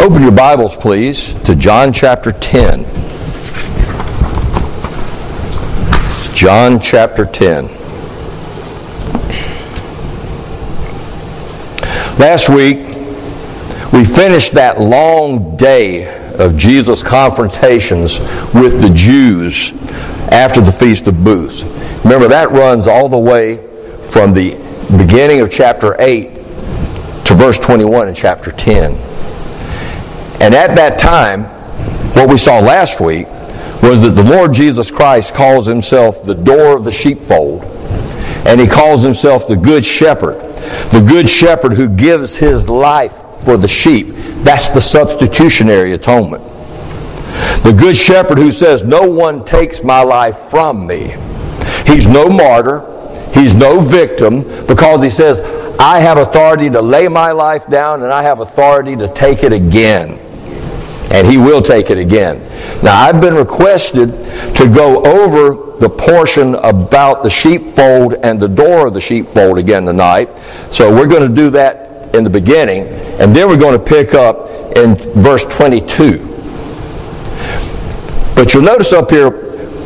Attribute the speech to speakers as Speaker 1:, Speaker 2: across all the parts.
Speaker 1: Open your Bibles, please, to John chapter 10. John chapter 10. Last week, we finished that long day of Jesus' confrontations with the Jews after the Feast of Booths. Remember, that runs all the way from the beginning of chapter 8 to verse 21 in chapter 10. And at that time, what we saw last week was that the Lord Jesus Christ calls himself the door of the sheepfold. And he calls himself the good shepherd. The good shepherd who gives his life for the sheep. That's the substitutionary atonement. The good shepherd who says, No one takes my life from me. He's no martyr. He's no victim because he says, I have authority to lay my life down and I have authority to take it again and he will take it again. Now, I've been requested to go over the portion about the sheepfold and the door of the sheepfold again tonight. So we're going to do that in the beginning, and then we're going to pick up in verse 22. But you'll notice up here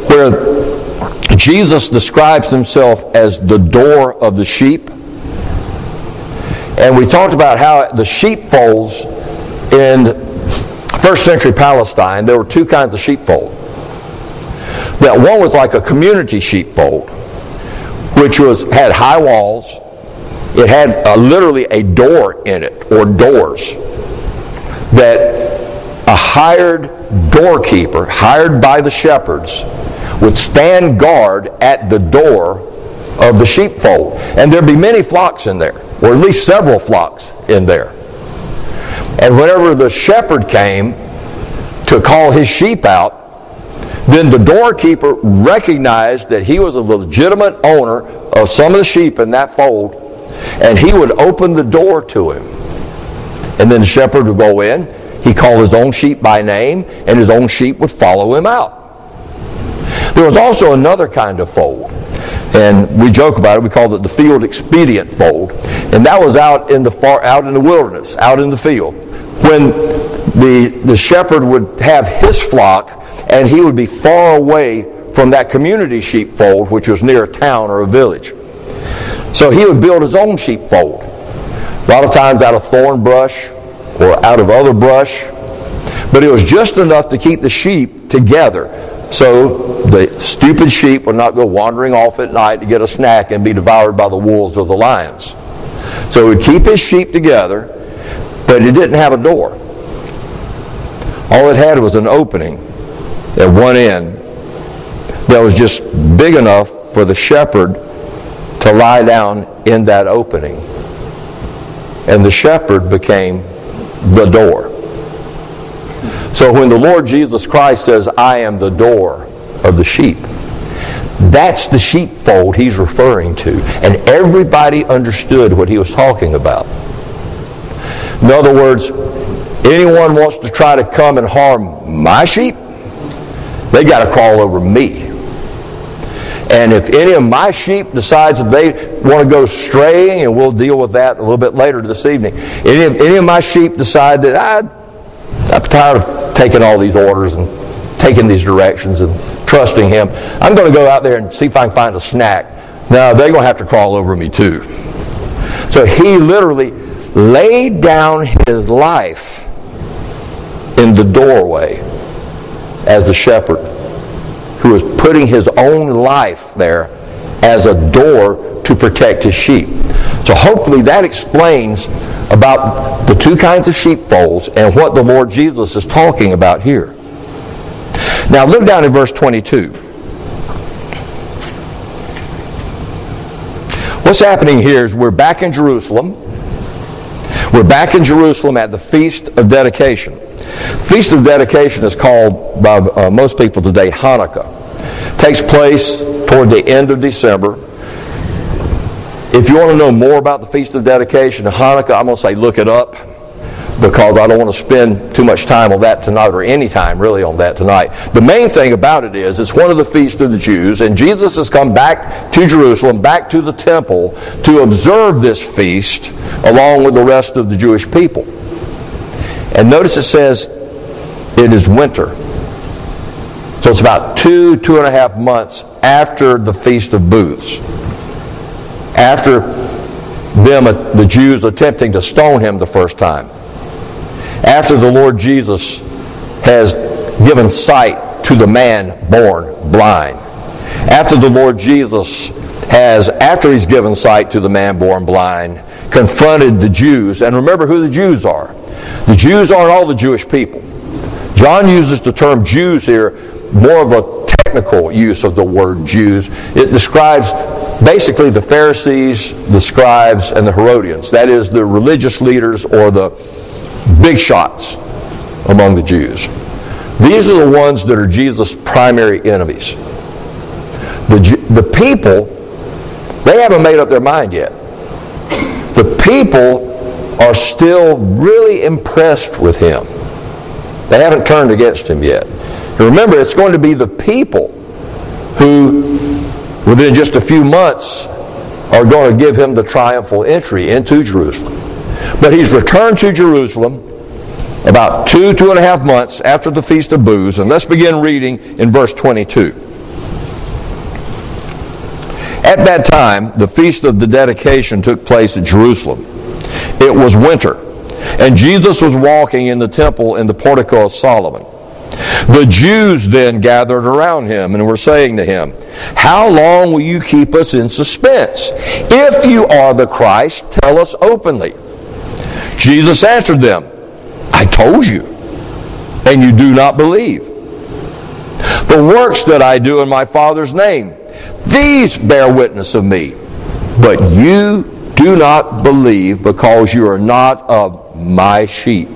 Speaker 1: where Jesus describes himself as the door of the sheep. And we talked about how the sheepfolds in first century Palestine, there were two kinds of sheepfold. That one was like a community sheepfold, which was had high walls. It had uh, literally a door in it, or doors, that a hired doorkeeper, hired by the shepherds, would stand guard at the door of the sheepfold. And there'd be many flocks in there, or at least several flocks in there. And whenever the shepherd came to call his sheep out, then the doorkeeper recognized that he was a legitimate owner of some of the sheep in that fold, and he would open the door to him. And then the shepherd would go in, he called his own sheep by name, and his own sheep would follow him out. There was also another kind of fold, and we joke about it. We called it the field expedient fold, and that was out in the far, out in the wilderness, out in the field when the, the shepherd would have his flock and he would be far away from that community sheepfold, which was near a town or a village. So he would build his own sheepfold, a lot of times out of thorn brush or out of other brush, but it was just enough to keep the sheep together. So the stupid sheep would not go wandering off at night to get a snack and be devoured by the wolves or the lions. So he would keep his sheep together but it didn't have a door. All it had was an opening at one end that was just big enough for the shepherd to lie down in that opening. And the shepherd became the door. So when the Lord Jesus Christ says, I am the door of the sheep, that's the sheepfold he's referring to. And everybody understood what he was talking about. In other words, anyone wants to try to come and harm my sheep, they got to crawl over me. And if any of my sheep decides that they want to go straying, and we'll deal with that a little bit later this evening, any of, any of my sheep decide that I, I'm tired of taking all these orders and taking these directions and trusting him, I'm going to go out there and see if I can find a snack. Now, they're going to have to crawl over me too. So he literally laid down his life in the doorway as the shepherd who was putting his own life there as a door to protect his sheep. So hopefully that explains about the two kinds of sheepfolds and what the Lord Jesus is talking about here. Now look down in verse 22. What's happening here is we're back in Jerusalem. We're back in Jerusalem at the Feast of Dedication. Feast of Dedication is called by uh, most people today Hanukkah. It takes place toward the end of December. If you want to know more about the Feast of Dedication Hanukkah, I'm going to say look it up because I don't want to spend too much time on that tonight or any time really on that tonight. The main thing about it is it's one of the feasts of the Jews, and Jesus has come back to Jerusalem, back to the temple to observe this feast along with the rest of the Jewish people. And notice it says it is winter. So it's about two, two and a half months after the Feast of Booths. After them, uh, the Jews attempting to stone him the first time. After the Lord Jesus has given sight to the man born blind. After the Lord Jesus has, after he's given sight to the man born blind, confronted the Jews. And remember who the Jews are. The Jews aren't all the Jewish people. John uses the term Jews here, more of a technical use of the word Jews. It describes basically the Pharisees, the scribes, and the Herodians. That is, the religious leaders or the big shots among the Jews. These are the ones that are Jesus' primary enemies. The, the people, they haven't made up their mind yet. The people are still really impressed with him. They haven't turned against him yet. And remember, it's going to be the people who, within just a few months, are going to give him the triumphal entry into Jerusalem. But he's returned to Jerusalem about two, two and a half months after the Feast of Booths. And let's begin reading in verse 22. At that time, the Feast of the Dedication took place at Jerusalem. It was winter, and Jesus was walking in the temple in the portico of Solomon. The Jews then gathered around him and were saying to him, How long will you keep us in suspense? If you are the Christ, tell us openly. Jesus answered them, I told you, and you do not believe. The works that I do in my Father's name, these bear witness of me. But you do not believe because you are not of my sheep.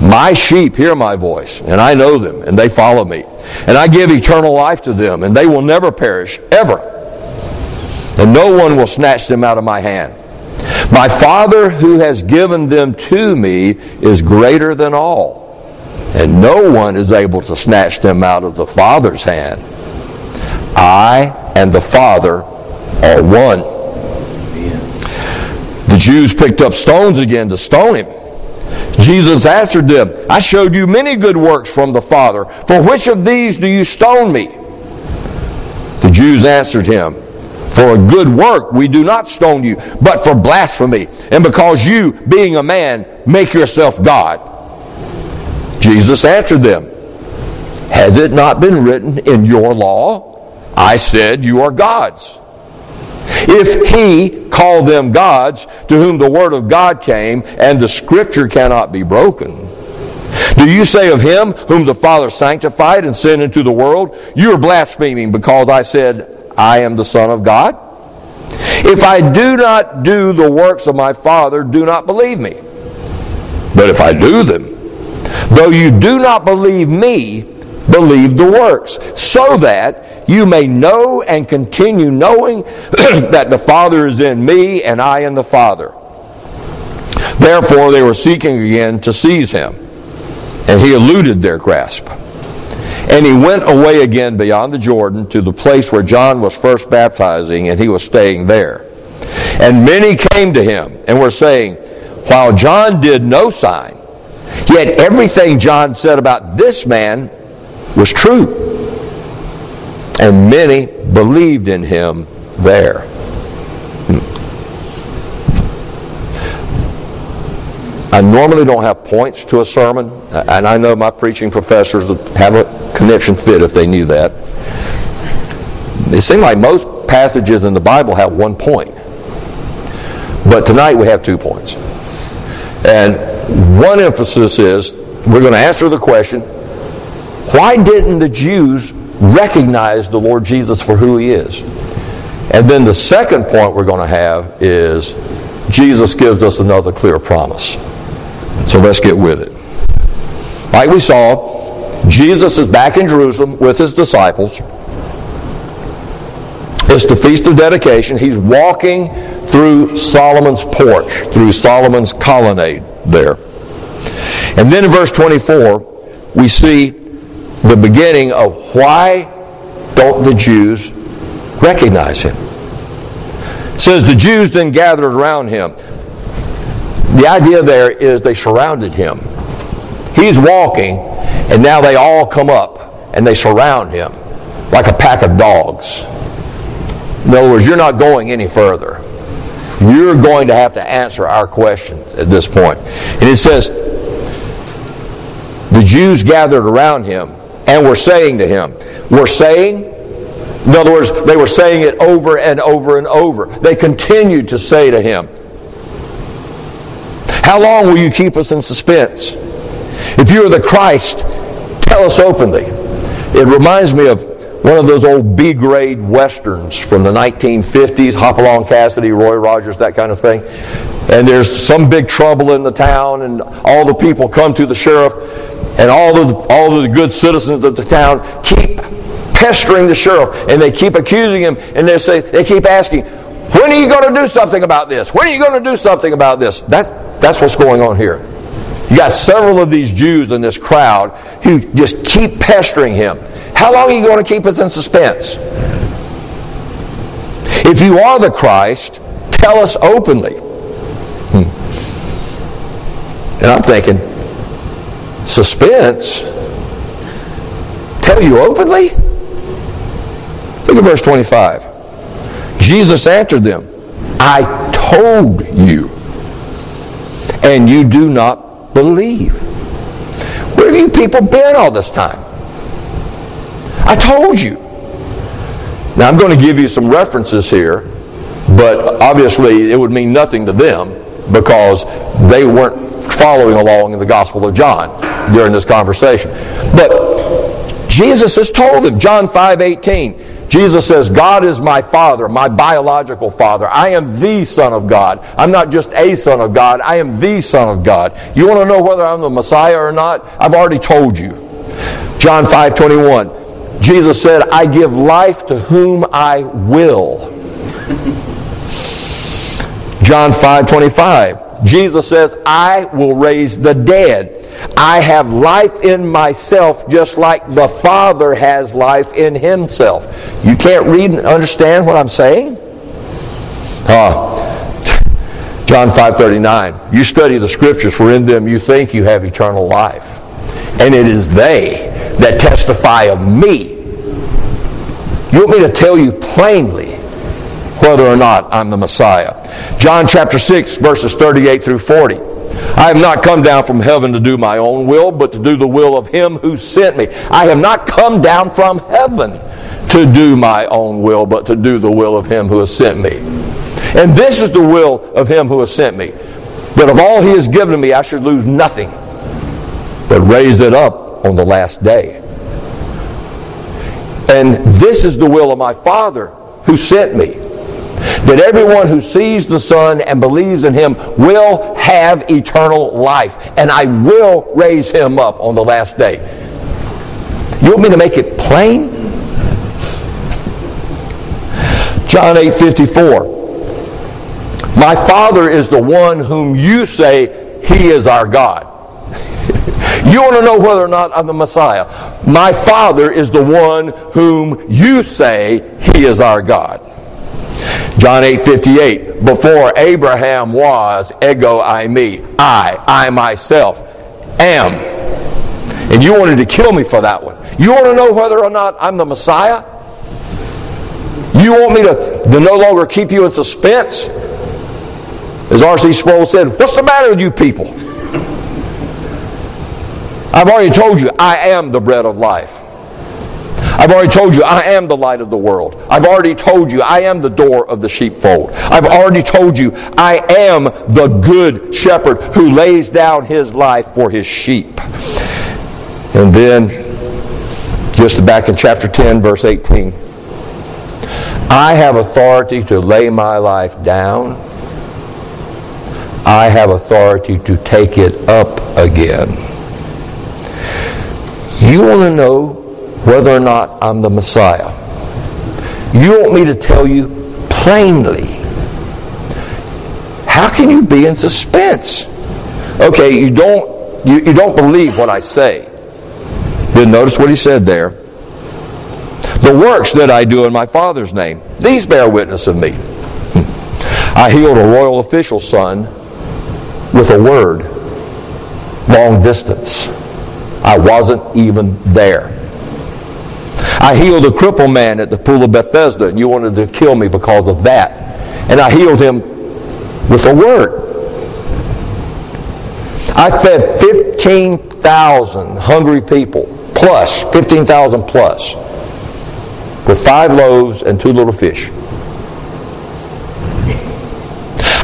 Speaker 1: My sheep hear my voice, and I know them, and they follow me. And I give eternal life to them, and they will never perish, ever. And no one will snatch them out of my hand. My Father who has given them to me is greater than all, and no one is able to snatch them out of the Father's hand. I and the Father are one. The Jews picked up stones again to stone him. Jesus answered them, I showed you many good works from the Father. For which of these do you stone me? The Jews answered him, For a good work we do not stone you, but for blasphemy, and because you, being a man, make yourself God. Jesus answered them, Has it not been written in your law? I said, You are gods. If he called them gods to whom the word of God came and the scripture cannot be broken, do you say of him whom the Father sanctified and sent into the world, You are blaspheming because I said, I am the Son of God? If I do not do the works of my Father, do not believe me. But if I do them, though you do not believe me, believe the works, so that you may know and continue knowing that the Father is in me and I in the Father. Therefore, they were seeking again to seize him, and he eluded their grasp. And he went away again beyond the Jordan to the place where John was first baptizing, and he was staying there. And many came to him and were saying, While John did no sign, yet everything John said about this man was true. And many believed in him there. Hmm. I normally don't have points to a sermon, and I know my preaching professors have a connection fit if they knew that. It seems like most passages in the Bible have one point. But tonight we have two points. And one emphasis is we're going to answer the question why didn't the Jews recognize the Lord Jesus for who he is? And then the second point we're going to have is Jesus gives us another clear promise. So let's get with it. Like we saw, Jesus is back in Jerusalem with his disciples. It's the Feast of Dedication. He's walking through Solomon's porch, through Solomon's colonnade there. And then in verse 24, we see the beginning of why don't the Jews recognize him. It says the Jews then gathered around him. The idea there is they surrounded him. He's walking, and now they all come up and they surround him like a pack of dogs. In other words, you're not going any further. You're going to have to answer our questions at this point. And it says, the Jews gathered around him and were saying to him, were saying, in other words, they were saying it over and over and over. They continued to say to him, How long will you keep us in suspense? If you are the Christ, tell us openly. It reminds me of one of those old B grade westerns from the 1950s, Hopalong Cassidy, Roy Rogers, that kind of thing. And there's some big trouble in the town, and all the people come to the sheriff, and all the, all the good citizens of the town keep pestering the sheriff, and they keep accusing him, and they say they keep asking, "When are you going to do something about this? When are you going to do something about this?" That, that's what's going on here. You got several of these Jews in this crowd who just keep pestering him. How long are you going to keep us in suspense? If you are the Christ, tell us openly. Hmm. And I'm thinking, suspense? Tell you openly? Look at verse 25. Jesus answered them, I told you, and you do not believe. Where have you people been all this time? I told you. Now, I'm going to give you some references here, but obviously it would mean nothing to them because they weren't following along in the Gospel of John during this conversation. But Jesus has told them, John 5 18, Jesus says, God is my Father, my biological Father. I am the Son of God. I'm not just a Son of God, I am the Son of God. You want to know whether I'm the Messiah or not? I've already told you. John 5 21. Jesus said, I give life to whom I will. John 5 25. Jesus says, I will raise the dead. I have life in myself just like the Father has life in himself. You can't read and understand what I'm saying? Uh, John 5:39. You study the scriptures for in them you think you have eternal life. And it is they that testify of me. You want me to tell you plainly whether or not I'm the Messiah. John chapter 6 verses 38 through 40. I have not come down from heaven to do my own will, but to do the will of him who sent me. I have not come down from heaven to do my own will, but to do the will of him who has sent me. And this is the will of him who has sent me, that of all he has given me I should lose nothing, but raise it up on the last day. And this is the will of my Father who sent me that everyone who sees the Son and believes in him will have eternal life, and I will raise him up on the last day. You want me to make it plain? John 8 54. My Father is the one whom you say he is our God. you want to know whether or not I'm the Messiah. My Father is the one whom you say he is our God. John 8 58, before Abraham was, ego eimi, I, I myself am. And you wanted to kill me for that one. You want to know whether or not I'm the Messiah? You want me to, to no longer keep you in suspense? As R.C. Sproul said, What's the matter with you people? I've already told you, I am the bread of life. I've already told you, I am the light of the world. I've already told you, I am the door of the sheepfold. I've already told you, I am the good shepherd who lays down his life for his sheep. And then, just back in chapter 10, verse 18, I have authority to lay my life down. I have authority to take it up again. You want to know whether or not I'm the Messiah. You want me to tell you plainly. How can you be in suspense? Okay, you don't you, you don't believe what I say. Then notice what he said there. The works that I do in my Father's name, these bear witness of me. I healed a royal official's son with a word long distance. I wasn't even there. I healed a crippled man at the pool of Bethesda, and you wanted to kill me because of that. And I healed him with a word. I fed 15,000 hungry people, plus, 15,000 plus, with five loaves and two little fish.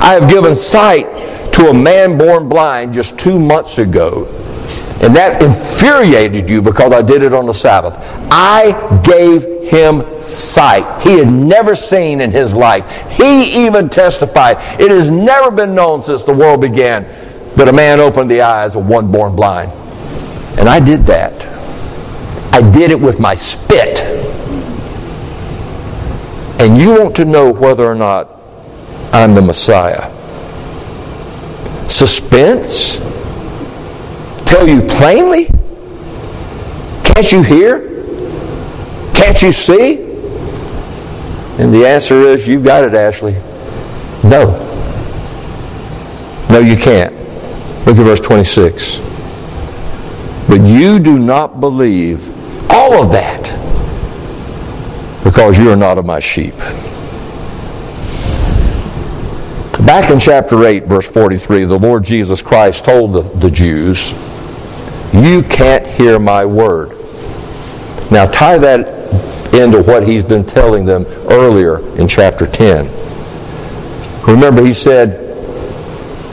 Speaker 1: I have given sight to a man born blind just two months ago, and that infuriated you because I did it on the Sabbath. I gave him sight. He had never seen in his life. He even testified, It has never been known since the world began that a man opened the eyes of one born blind. And I did that. I did it with my spit. And you want to know whether or not I'm the Messiah. Suspense? Tell you plainly? Can't you hear? Can't you see? And the answer is, you've got it, Ashley. No. No, you can't. Look at verse 26. But you do not believe all of that because you are not of my sheep. Back in chapter 8, verse 43, the Lord Jesus Christ told the, the Jews, You can't hear my word. Now tie that into what he's been telling them earlier in chapter 10. Remember, he said,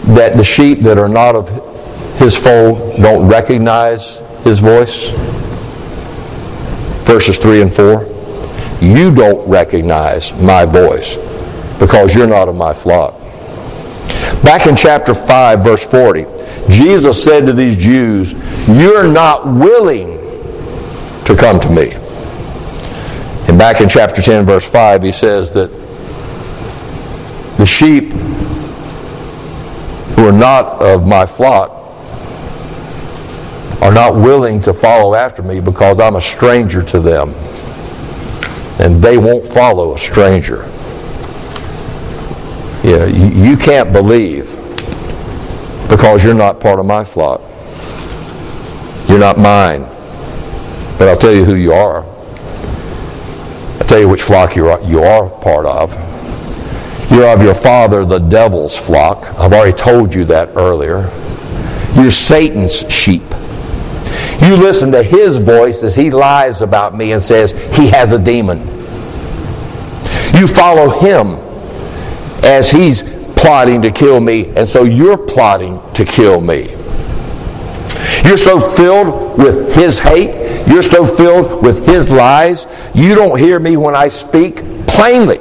Speaker 1: that the sheep that are not of his fold don't recognize his voice? Verses 3 and 4. You don't recognize my voice because you're not of my flock. Back in chapter 5, verse 40, Jesus said to these Jews, You're not willing to come to me. And back in chapter 10, verse 5, he says that the sheep who are not of my flock are not willing to follow after me because I'm a stranger to them. And they won't follow a stranger. Yeah, you, you can't believe because you're not part of my flock. You're not mine. But I'll tell you who you are. I'll tell you which flock you are, you are part of. You're of your father, the devil's flock. I've already told you that earlier. You're Satan's sheep. You listen to his voice as he lies about me and says he has a demon. You follow him as he's plotting to kill me, and so you're plotting to kill me. You're so filled with his hate. You're so filled with his lies. You don't hear me when I speak plainly.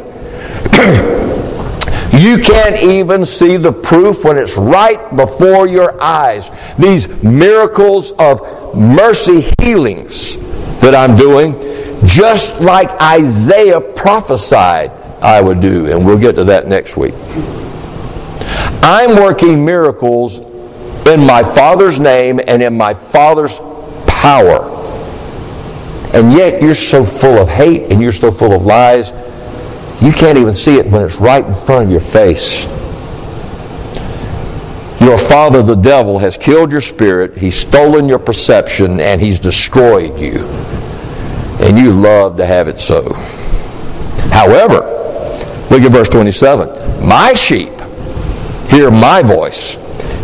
Speaker 1: You can't even see the proof when it's right before your eyes. These miracles of mercy healings that I'm doing, just like Isaiah prophesied I would do. And we'll get to that next week. I'm working miracles in my Father's name and in my Father's power. And yet you're so full of hate and you're so full of lies you can't even see it when it's right in front of your face. Your father, the devil, has killed your spirit, he's stolen your perception, and he's destroyed you. And you love to have it so. However, look at verse 27. My sheep hear my voice,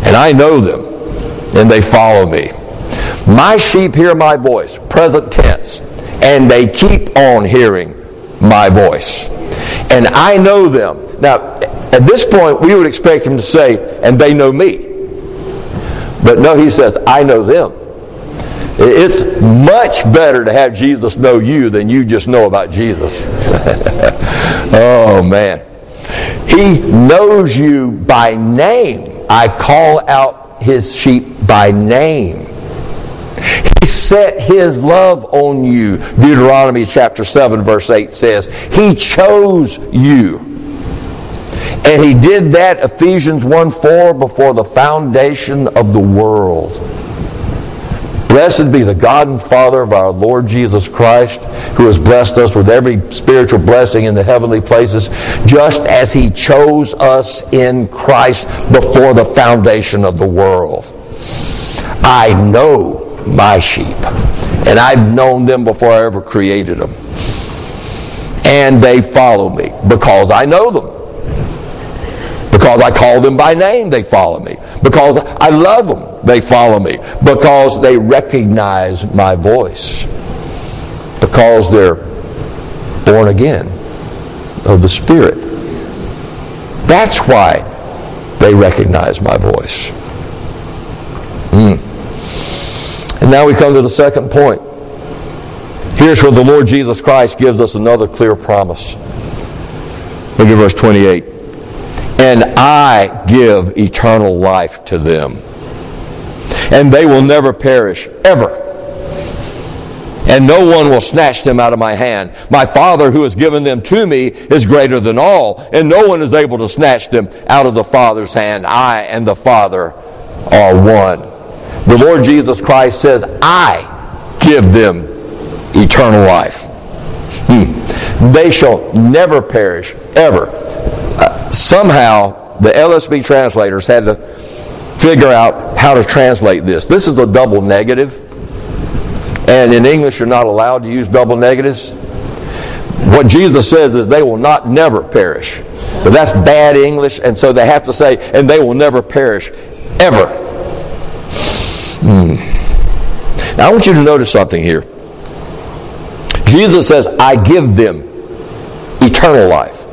Speaker 1: and I know them, and they follow me. My sheep hear my voice, present tense, and they keep on hearing my voice and I know them. Now, at this point, we would expect him to say, and they know me. But no, he says, I know them. It's much better to have Jesus know you than you just know about Jesus. oh, man. He knows you by name. I call out his sheep by name. He set his love on you. Deuteronomy chapter 7, verse 8 says, He chose you. And he did that, Ephesians 1 4, before the foundation of the world. Blessed be the God and Father of our Lord Jesus Christ, who has blessed us with every spiritual blessing in the heavenly places, just as he chose us in Christ before the foundation of the world. I know my sheep, and I've known them before I ever created them. And they follow me because I know them. Because I call them by name, they follow me. Because I love them, they follow me. Because they recognize my voice. Because they're born again of the Spirit. That's why they recognize my voice. Mm. And now we come to the second point. Here's where the Lord Jesus Christ gives us another clear promise. Look at verse 28 and I give eternal life to them. And they will never perish, ever. And no one will snatch them out of my hand. My Father who has given them to me is greater than all, and no one is able to snatch them out of the Father's hand. I and the Father are one. The Lord Jesus Christ says, I give them eternal life. Hmm. They shall never perish, ever somehow the LSB translators had to figure out how to translate this. This is a double negative, and in English you're not allowed to use double negatives. What Jesus says is they will not never perish. But that's bad English, and so they have to say, and they will never perish, ever. Hmm. Now I want you to notice something here. Jesus says, I give them eternal life.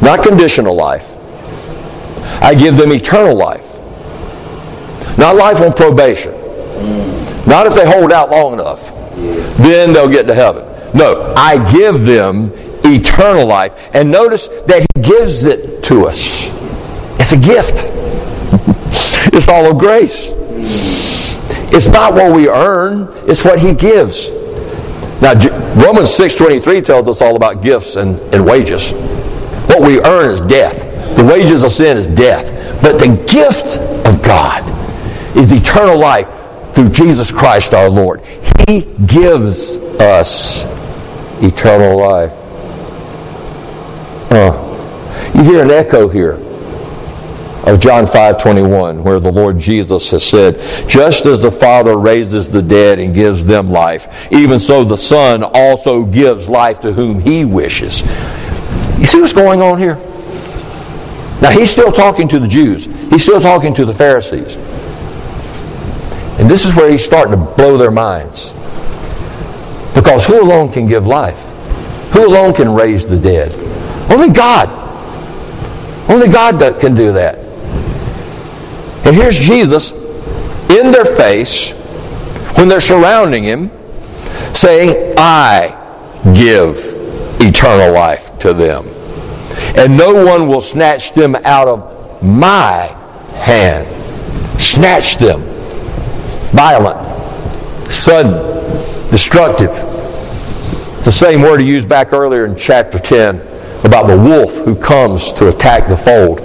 Speaker 1: Not conditional life. I give them eternal life. Not life on probation. Not if they hold out long enough. Then they'll get to heaven. No, I give them eternal life. And notice that He gives it to us. It's a gift. it's all of grace. It's not what we earn, it's what He gives. Now, Romans 6.23 tells us all about gifts and, and wages. What we earn is death. The wages of sin is death. But the gift of God is eternal life through Jesus Christ our Lord. He gives us eternal life. Uh, you hear an echo here of John 5:21 where the Lord Jesus has said, "Just as the Father raises the dead and gives them life, even so the Son also gives life to whom he wishes." You see what's going on here? Now, he's still talking to the Jews, he's still talking to the Pharisees. And this is where he's starting to blow their minds. Because who alone can give life? Who alone can raise the dead? Only God. Only God can do that. And here's Jesus in their face when they're surrounding him saying, I give eternal life to them. And no one will snatch them out of my hand. Snatch them. Violent, sudden, destructive. the same word he used back earlier in chapter 10 about the wolf who comes to attack the fold.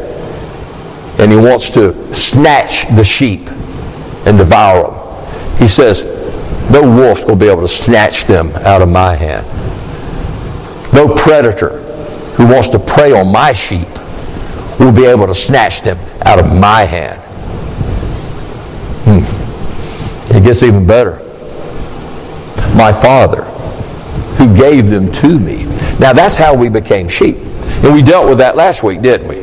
Speaker 1: And he wants to snatch the sheep and devour them. He says, no wolf's going to be able to snatch them out of my hand. No predator who wants to prey on my sheep will be able to snatch them out of my hand. Hmm. It gets even better. My Father, who gave them to me. Now that's how we became sheep. And we dealt with that last week, didn't we?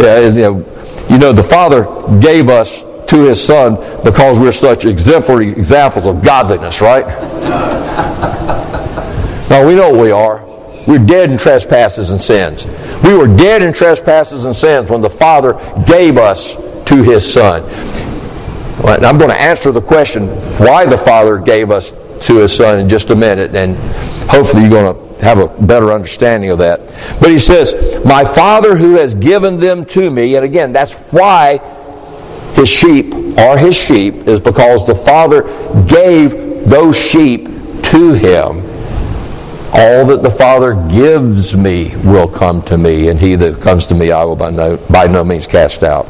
Speaker 1: Yeah, you know, you know the Father gave us to his Son because we're such exemplary examples of godliness, right? now we know what we are. We're dead in trespasses and sins. We were dead in trespasses and sins when the Father gave us to His Son. Well, I'm going to answer the question why the Father gave us to His Son in just a minute, and hopefully you're going to have a better understanding of that. But He says, My Father who has given them to me, and again, that's why His sheep are His sheep, is because the Father gave those sheep to Him all that the Father gives me will come to me, and he that comes to me I will by no, by no means cast out.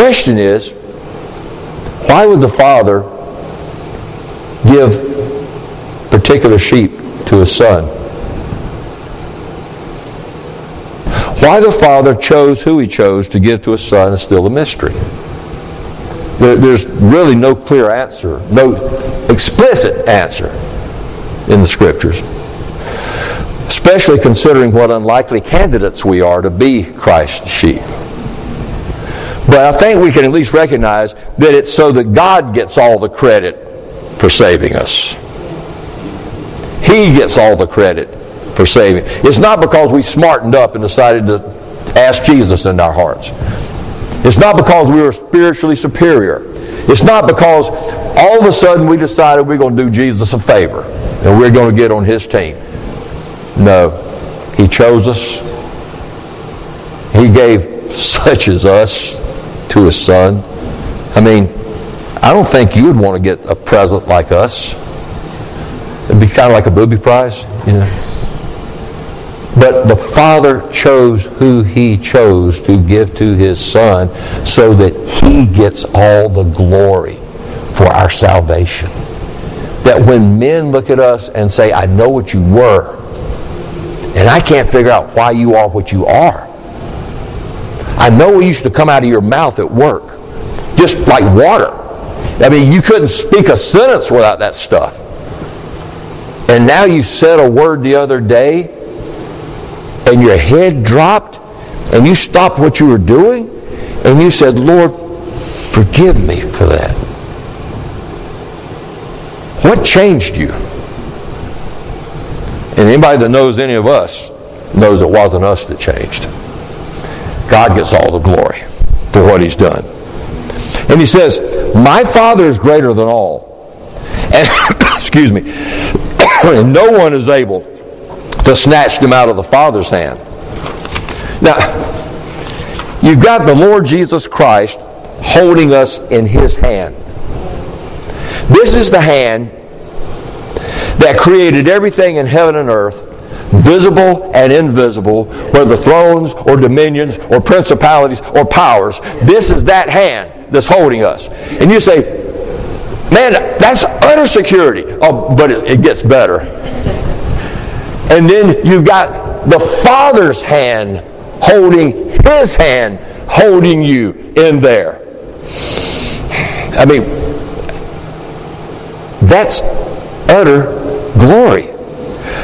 Speaker 1: Question is, Why would the Father give particular sheep to his son? Why the Father chose who he chose to give to his son is still a mystery. There's really no clear answer, no explicit answer in the Scriptures, especially considering what unlikely candidates we are to be Christ's sheep. But I think we can at least recognize that it's so that God gets all the credit for saving us. He gets all the credit for saving. It's not because we smartened up and decided to ask Jesus in our hearts. It's not because we were spiritually superior. It's not because all of a sudden we decided we're going to do Jesus a favor and we're going to get on his team. No. He chose us. He gave such as us to his son. I mean, I don't think you would want to get a present like us. It'd be kind of like a booby prize, you know. But the Father chose who He chose to give to His Son so that He gets all the glory for our salvation. That when men look at us and say, I know what you were, and I can't figure out why you are what you are. I know it used to come out of your mouth at work, just like water. I mean, you couldn't speak a sentence without that stuff. And now you said a word the other day and your head dropped and you stopped what you were doing and you said, Lord, forgive me for that. What changed you? And anybody that knows any of us knows it wasn't us that changed. God gets all the glory for what he's done. And he says, My Father is greater than all. And, excuse me, and no one is able to snatch them out of the Father's hand. Now, you've got the Lord Jesus Christ holding us in his hand. This is the hand that created everything in heaven and earth, visible and invisible, whether thrones or dominions or principalities or powers. This is that hand that's holding us. And you say, man, that's utter security. Oh, but it, it gets better. And then you've got the Father's hand holding His hand, holding you in there. I mean, that's utter glory.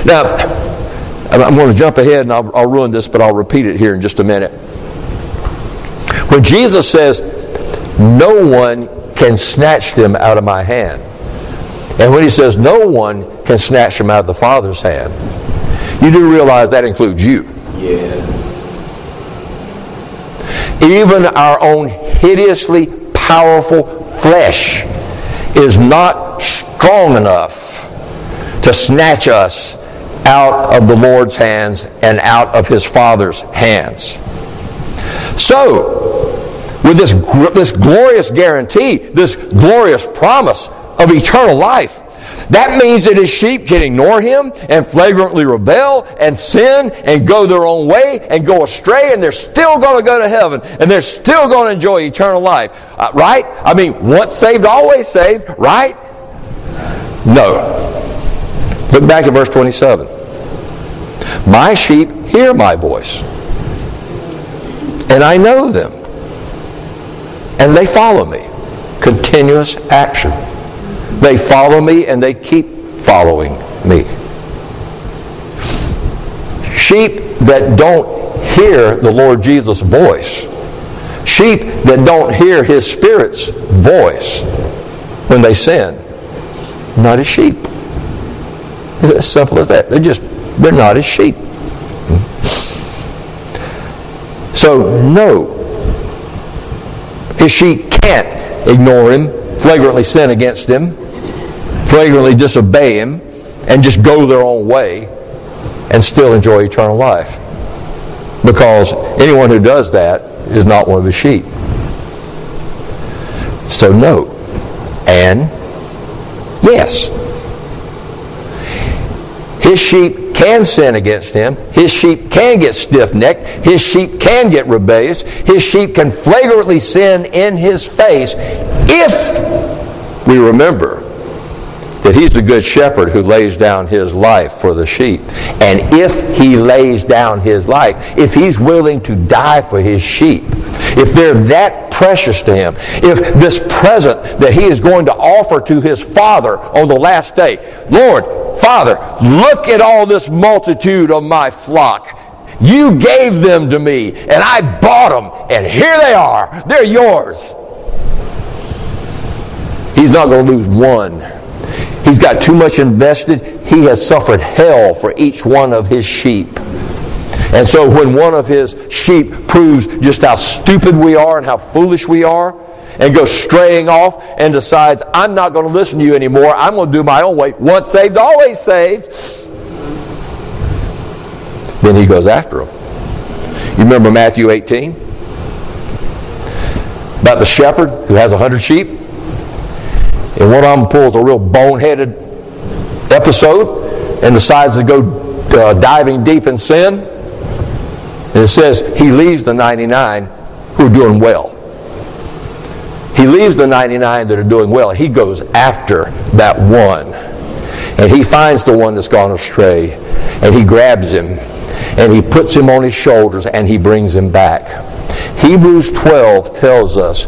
Speaker 1: Now, I'm going to jump ahead and I'll, I'll ruin this, but I'll repeat it here in just a minute. When Jesus says, No one can snatch them out of my hand. And when he says, No one can snatch them out of the Father's hand, you do realize that includes you.
Speaker 2: Yes.
Speaker 1: Even our own hideously powerful flesh is not strong enough to snatch us out of the Lord's hands and out of His Father's hands. So, with this, this glorious guarantee, this glorious promise of eternal life, that means that his sheep can ignore him and flagrantly rebel and sin and go their own way and go astray, and they're still going to go to heaven and they're still going to enjoy eternal life. Uh, right? I mean, once saved, always saved, right? No. Look back at verse 27. My sheep hear my voice, and I know them, and they follow me. Continuous action. They follow me and they keep following me. Sheep that don't hear the Lord Jesus' voice, sheep that don't hear His Spirit's voice when they sin, not as sheep. It's as simple as that. They're just, they're not as sheep. So, no. His sheep can't ignore him, flagrantly sin against him, flagrantly disobey Him and just go their own way and still enjoy eternal life. Because anyone who does that is not one of His sheep. So, no. And yes. His sheep can sin against him. His sheep can get stiff necked. His sheep can get rebellious. His sheep can flagrantly sin in his face if we remember that he's the good shepherd who lays down his life for the sheep. And if he lays down his life, if he's willing to die for his sheep, if they're that precious to him, if this present that he is going to offer to his Father on the last day, Lord, Father, look at all this multitude of my flock. You gave them to me, and I bought them, and here they are. They're yours. He's not going to lose one got too much invested. He has suffered hell for each one of his sheep. And so when one of his sheep proves just how stupid we are and how foolish we are, and goes straying off and decides, I'm not going to listen to you anymore. I'm going to do my own way. Once saved, always saved. Then he goes after him. You remember Matthew 18? About the shepherd who has a hundred sheep? And one of them pulls a real boneheaded episode and decides to go uh, diving deep in sin. And it says he leaves the 99 who are doing well. He leaves the 99 that are doing well. He goes after that one. And he finds the one that's gone astray. And he grabs him. And he puts him on his shoulders and he brings him back. Hebrews 12 tells us,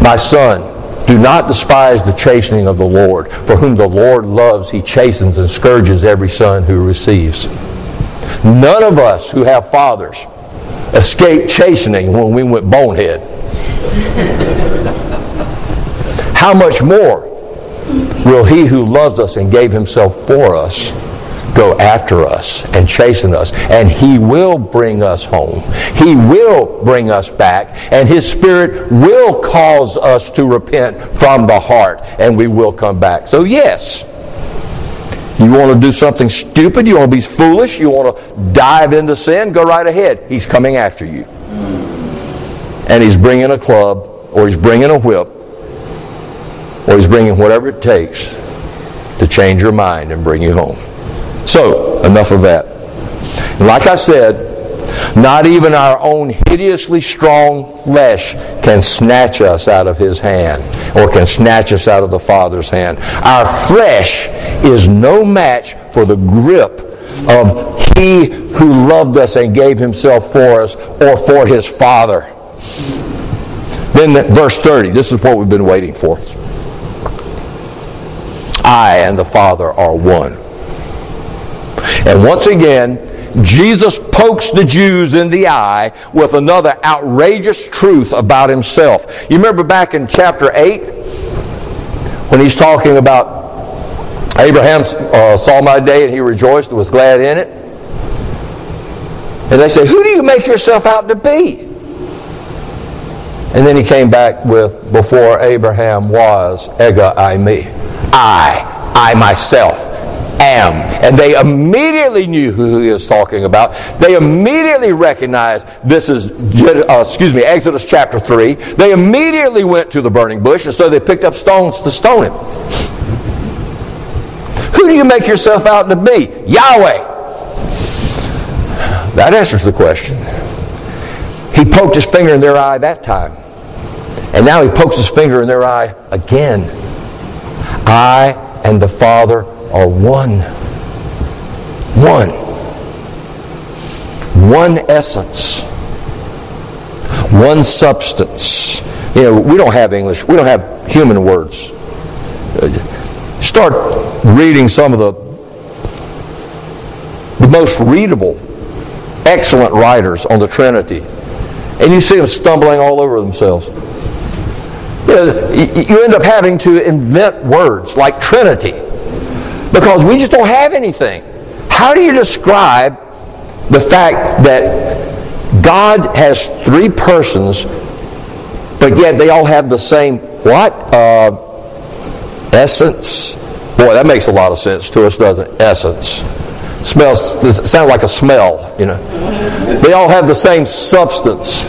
Speaker 1: My son, do not despise the chastening of the Lord, for whom the Lord loves, he chastens and scourges every son who receives. None of us who have fathers escaped chastening when we went bonehead. How much more will he who loves us and gave himself for us go after us and chasten us. And He will bring us home. He will bring us back. And His Spirit will cause us to repent from the heart. And we will come back. So, yes. You want to do something stupid? You want to be foolish? You want to dive into sin? Go right ahead. He's coming after you. And he's bringing a club, or he's bringing a whip, or he's bringing whatever it takes to change your mind and bring you home. So, enough of that. Like I said, not even our own hideously strong flesh can snatch us out of His hand or can snatch us out of the Father's hand. Our flesh is no match for the grip of He who loved us and gave Himself for us or for His Father. Then, verse 30, this is what we've been waiting for. I and the Father are one. And once again, Jesus pokes the Jews in the eye with another outrageous truth about himself. You remember back in chapter 8 when he's talking about Abraham uh, saw my day and he rejoiced and was glad in it? And they say, Who do you make yourself out to be? And then he came back with, Before Abraham was, Ego eimi. I, I myself am. And they immediately knew who he was talking about. They immediately recognized this is, uh, excuse me, Exodus chapter 3. They immediately went to the burning bush, and so they picked up stones to stone him. Who do you make yourself out to be? Yahweh. That answers the question. He poked his finger in their eye that time. And now he pokes his finger in their eye again. I and the Father are one. One. One essence. One substance. You know, we don't have English. We don't have human words. Start reading some of the the most readable, excellent writers on the Trinity, and you see them stumbling all over themselves. You, know, you end up having to invent words like Trinity because we just don't have anything. How do you describe the fact that God has three persons, but yet they all have the same what? Uh, essence. Boy, that makes a lot of sense to us, doesn't it? Essence. Smells sounds like a smell, you know. They all have the same substance.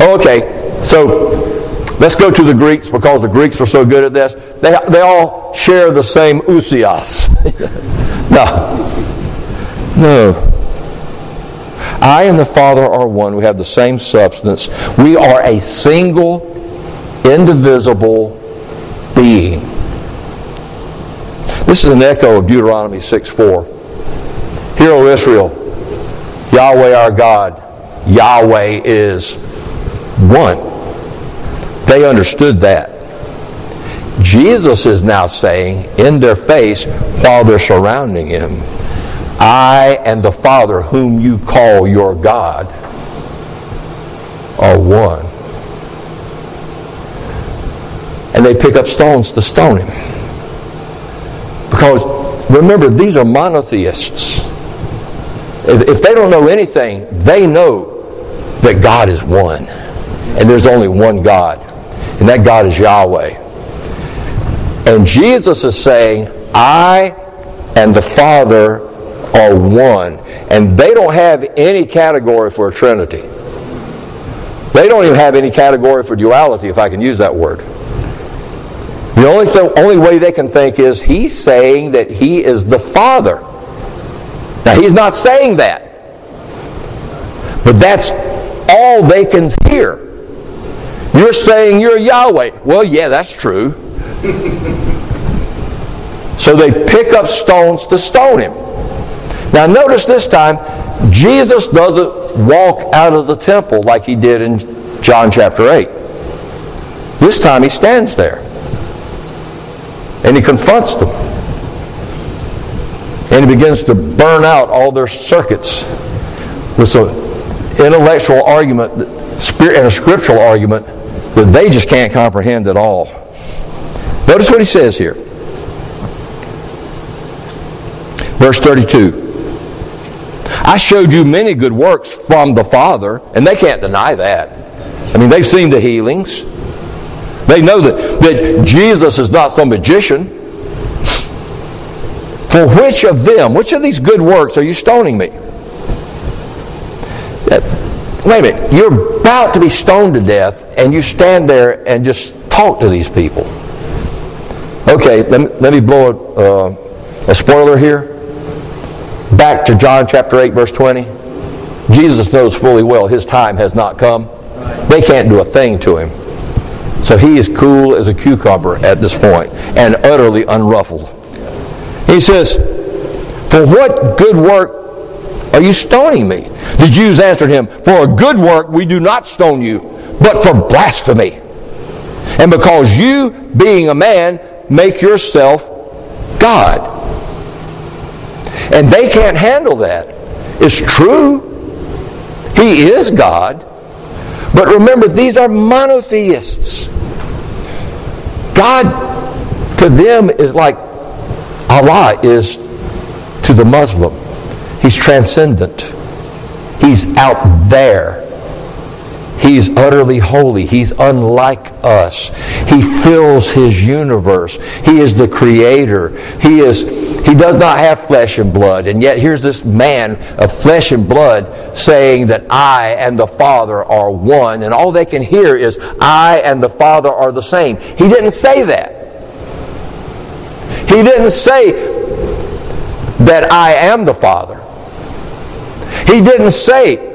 Speaker 1: Okay, so Let's go to the Greeks because the Greeks are so good at this. They, they all share the same ousias. no. No. I and the Father are one. We have the same substance. We are a single, indivisible being. This is an echo of Deuteronomy 6 4. Hear, O Israel, Yahweh our God, Yahweh is one. They understood that. Jesus is now saying in their face while they're surrounding him, I and the Father, whom you call your God, are one. And they pick up stones to stone him. Because remember, these are monotheists. If, if they don't know anything, they know that God is one. And there's only one God. And that God is Yahweh. And Jesus is saying, I and the Father are one. And they don't have any category for a Trinity. They don't even have any category for duality, if I can use that word. The only, th- only way they can think is he's saying that he is the Father. Now, he's not saying that. But that's all they can hear. You're saying you're Yahweh. Well, yeah, that's true. so they pick up stones to stone him. Now, notice this time, Jesus doesn't walk out of the temple like he did in John chapter 8. This time he stands there and he confronts them. And he begins to burn out all their circuits with some intellectual argument and a scriptural argument that they just can't comprehend at all. Notice what he says here. Verse 32. I showed you many good works from the Father, and they can't deny that. I mean, they've seen the healings. They know that, that Jesus is not some magician. For which of them, which of these good works are you stoning me? Wait a minute, you're about to be stoned to death, and you stand there and just talk to these people. Okay, let me, let me blow a, uh, a spoiler here. Back to John chapter 8, verse 20. Jesus knows fully well his time has not come. They can't do a thing to him. So he is cool as a cucumber at this point and utterly unruffled. He says, For what good work are you stoning me? The Jews answered him, For a good work we do not stone you, but for blasphemy. And because you, being a man, make yourself God. And they can't handle that. It's true. He is God. But remember, these are monotheists. God to them is like Allah is to the Muslim. He's transcendent. He's out there. He's utterly holy. He's unlike us. He fills his universe. He is the creator. He is he does not have flesh and blood. And yet here's this man of flesh and blood saying that I and the Father are one. And all they can hear is I and the Father are the same. He didn't say that. He didn't say that I am the Father. He didn't say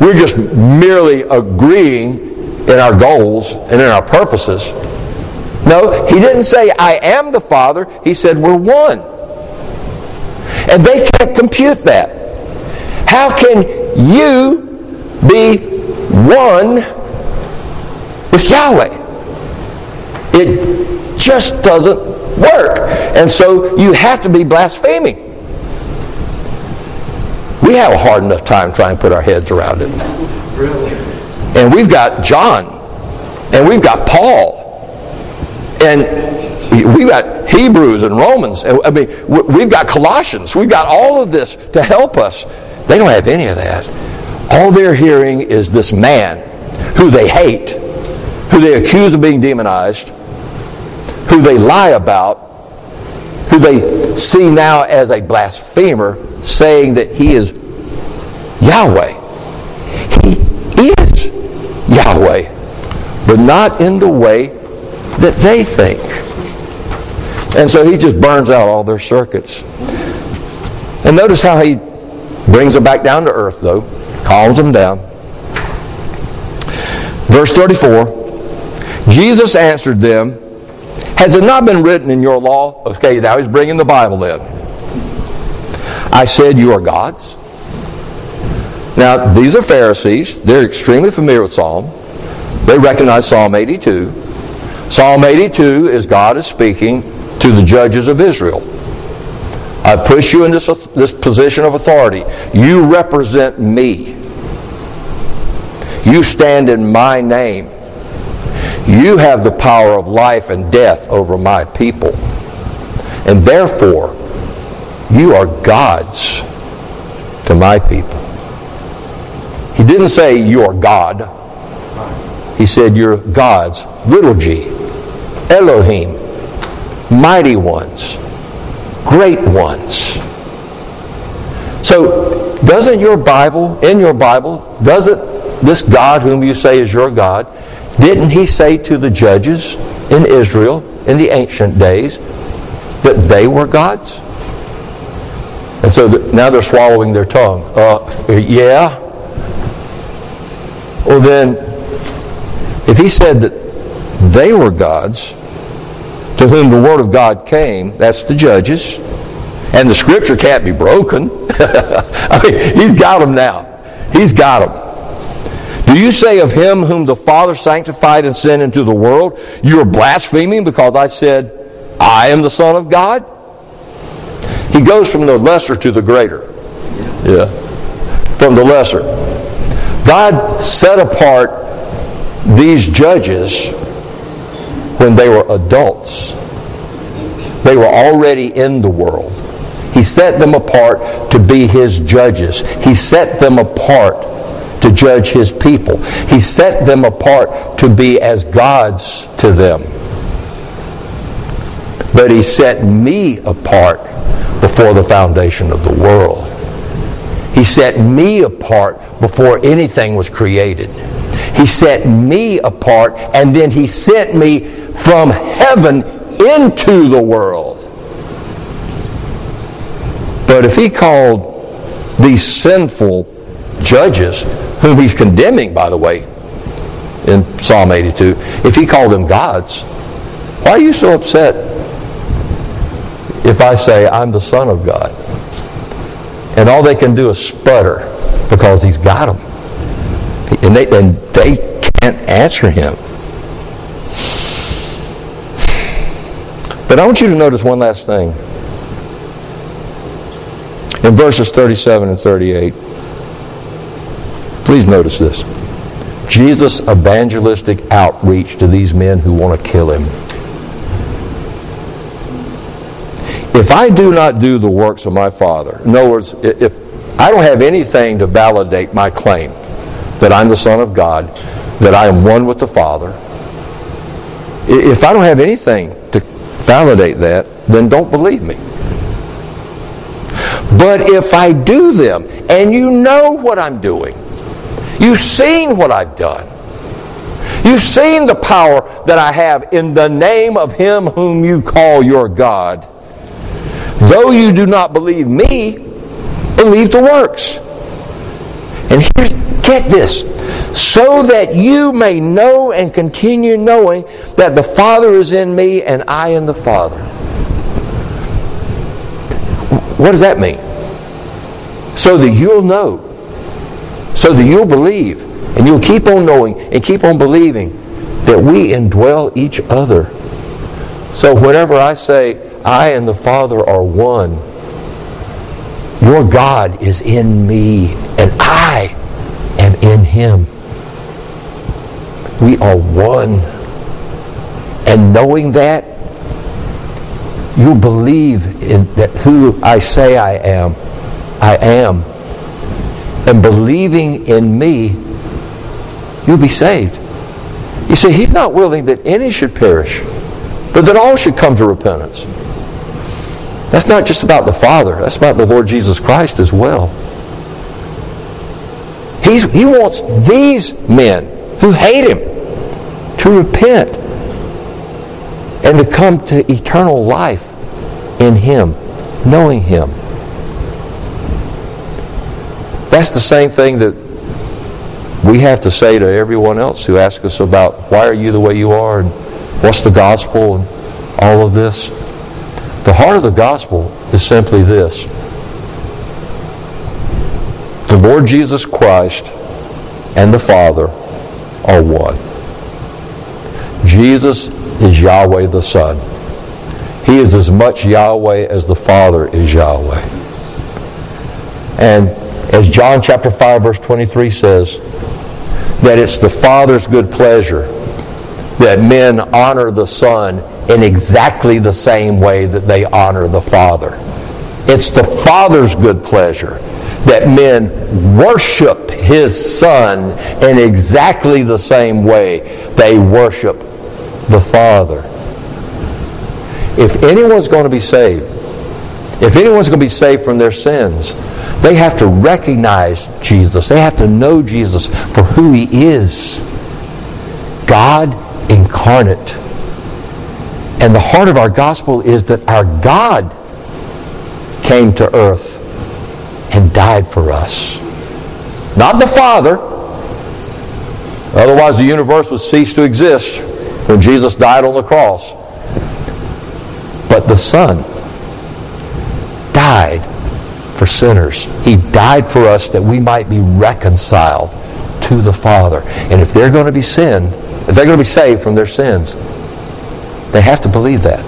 Speaker 1: we're just merely agreeing in our goals and in our purposes. No, he didn't say, I am the Father. He said, we're one. And they can't compute that. How can you be one with Yahweh? It just doesn't work. And so you have to be blaspheming. We have a hard enough time trying to put our heads around it. And we've got John, and we've got Paul, and we've got Hebrews and Romans. And, I mean, we've got Colossians. We've got all of this to help us. They don't have any of that. All they're hearing is this man who they hate, who they accuse of being demonized, who they lie about, who they see now as a blasphemer, saying that he is Yahweh. He is Yahweh, but not in the way that they think. And so he just burns out all their circuits. And notice how he Brings them back down to earth, though. Calms them down. Verse 34 Jesus answered them, Has it not been written in your law? Okay, now he's bringing the Bible in. I said, You are gods. Now, these are Pharisees. They're extremely familiar with Psalm. They recognize Psalm 82. Psalm 82 is God is speaking to the judges of Israel. I push you in this, this position of authority. You represent me. You stand in my name. You have the power of life and death over my people. And therefore, you are gods to my people. He didn't say you are God. He said you're gods, little g, Elohim, mighty ones, great ones. So, doesn't your Bible, in your Bible, doesn't this God whom you say is your God, didn't he say to the judges in Israel in the ancient days that they were gods? And so now they're swallowing their tongue. Uh, yeah. Well, then, if he said that they were gods, to whom the word of God came, that's the judges, and the scripture can't be broken. I mean, he's got them now. He's got them. Do you say of him whom the Father sanctified and sent into the world, you are blaspheming because I said, I am the Son of God? He goes from the lesser to the greater. Yeah. From the lesser. God set apart these judges when they were adults. They were already in the world. He set them apart to be his judges. He set them apart to judge his people. He set them apart to be as gods to them. But he set me apart before the foundation of the world. He set me apart before anything was created. He set me apart and then he sent me from heaven into the world. But if he called these sinful judges, whom he's condemning, by the way, in Psalm 82, if he called them gods, why are you so upset if I say I'm the Son of God? And all they can do is sputter because he's got them. And they, and they can't answer him. But I want you to notice one last thing. In verses 37 and 38, please notice this. Jesus' evangelistic outreach to these men who want to kill him. If I do not do the works of my Father, in other words, if I don't have anything to validate my claim that I'm the Son of God, that I am one with the Father, if I don't have anything to validate that, then don't believe me. But if I do them, and you know what I'm doing, you've seen what I've done, you've seen the power that I have in the name of Him whom you call your God, though you do not believe me, believe the works. And here's, get this so that you may know and continue knowing that the Father is in me and I in the Father. What does that mean? So that you'll know, so that you'll believe, and you'll keep on knowing and keep on believing that we indwell each other. So whenever I say, I and the Father are one, your God is in me, and I am in him. We are one. And knowing that, you believe in that who I say I am, I am. And believing in me, you'll be saved. You see, he's not willing that any should perish, but that all should come to repentance. That's not just about the Father, that's about the Lord Jesus Christ as well. He's, he wants these men who hate him to repent and to come to eternal life in him, knowing him. That's the same thing that we have to say to everyone else who asks us about why are you the way you are and what's the gospel and all of this. The heart of the gospel is simply this. The Lord Jesus Christ and the Father are one. Jesus is Yahweh the Son. He is as much Yahweh as the Father is Yahweh. And as John chapter 5 verse 23 says, that it's the Father's good pleasure that men honor the Son in exactly the same way that they honor the Father. It's the Father's good pleasure that men worship His Son in exactly the same way they worship the Father. If anyone's going to be saved, if anyone's going to be saved from their sins, they have to recognize Jesus. They have to know Jesus for who He is God incarnate. And the heart of our gospel is that our God came to earth and died for us. Not the Father. Otherwise, the universe would cease to exist when Jesus died on the cross. But the Son died for sinners. He died for us that we might be reconciled to the Father. And if they're going to be sinned, if they're going to be saved from their sins, they have to believe that.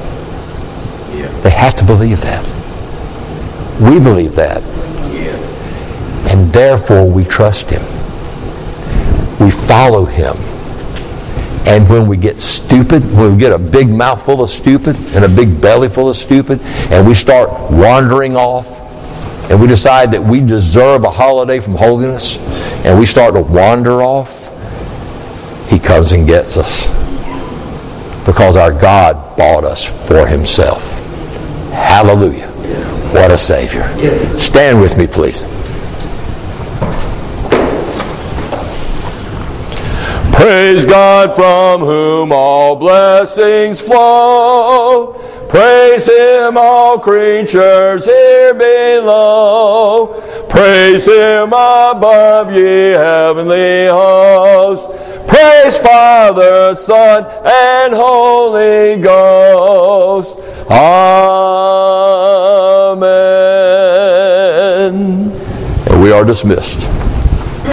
Speaker 1: Yes. They have to believe that. We believe that. Yes. And therefore we trust Him. We follow Him. And when we get stupid, when we get a big mouthful of stupid and a big belly full of stupid, and we start wandering off, and we decide that we deserve a holiday from holiness, and we start to wander off, He comes and gets us. Because our God bought us for Himself. Hallelujah. What a Savior. Stand with me, please. Praise God from whom all blessings flow. Praise Him, all creatures here below. Praise Him above, ye heavenly hosts. Praise Father, Son, and Holy Ghost. Amen. And we are dismissed.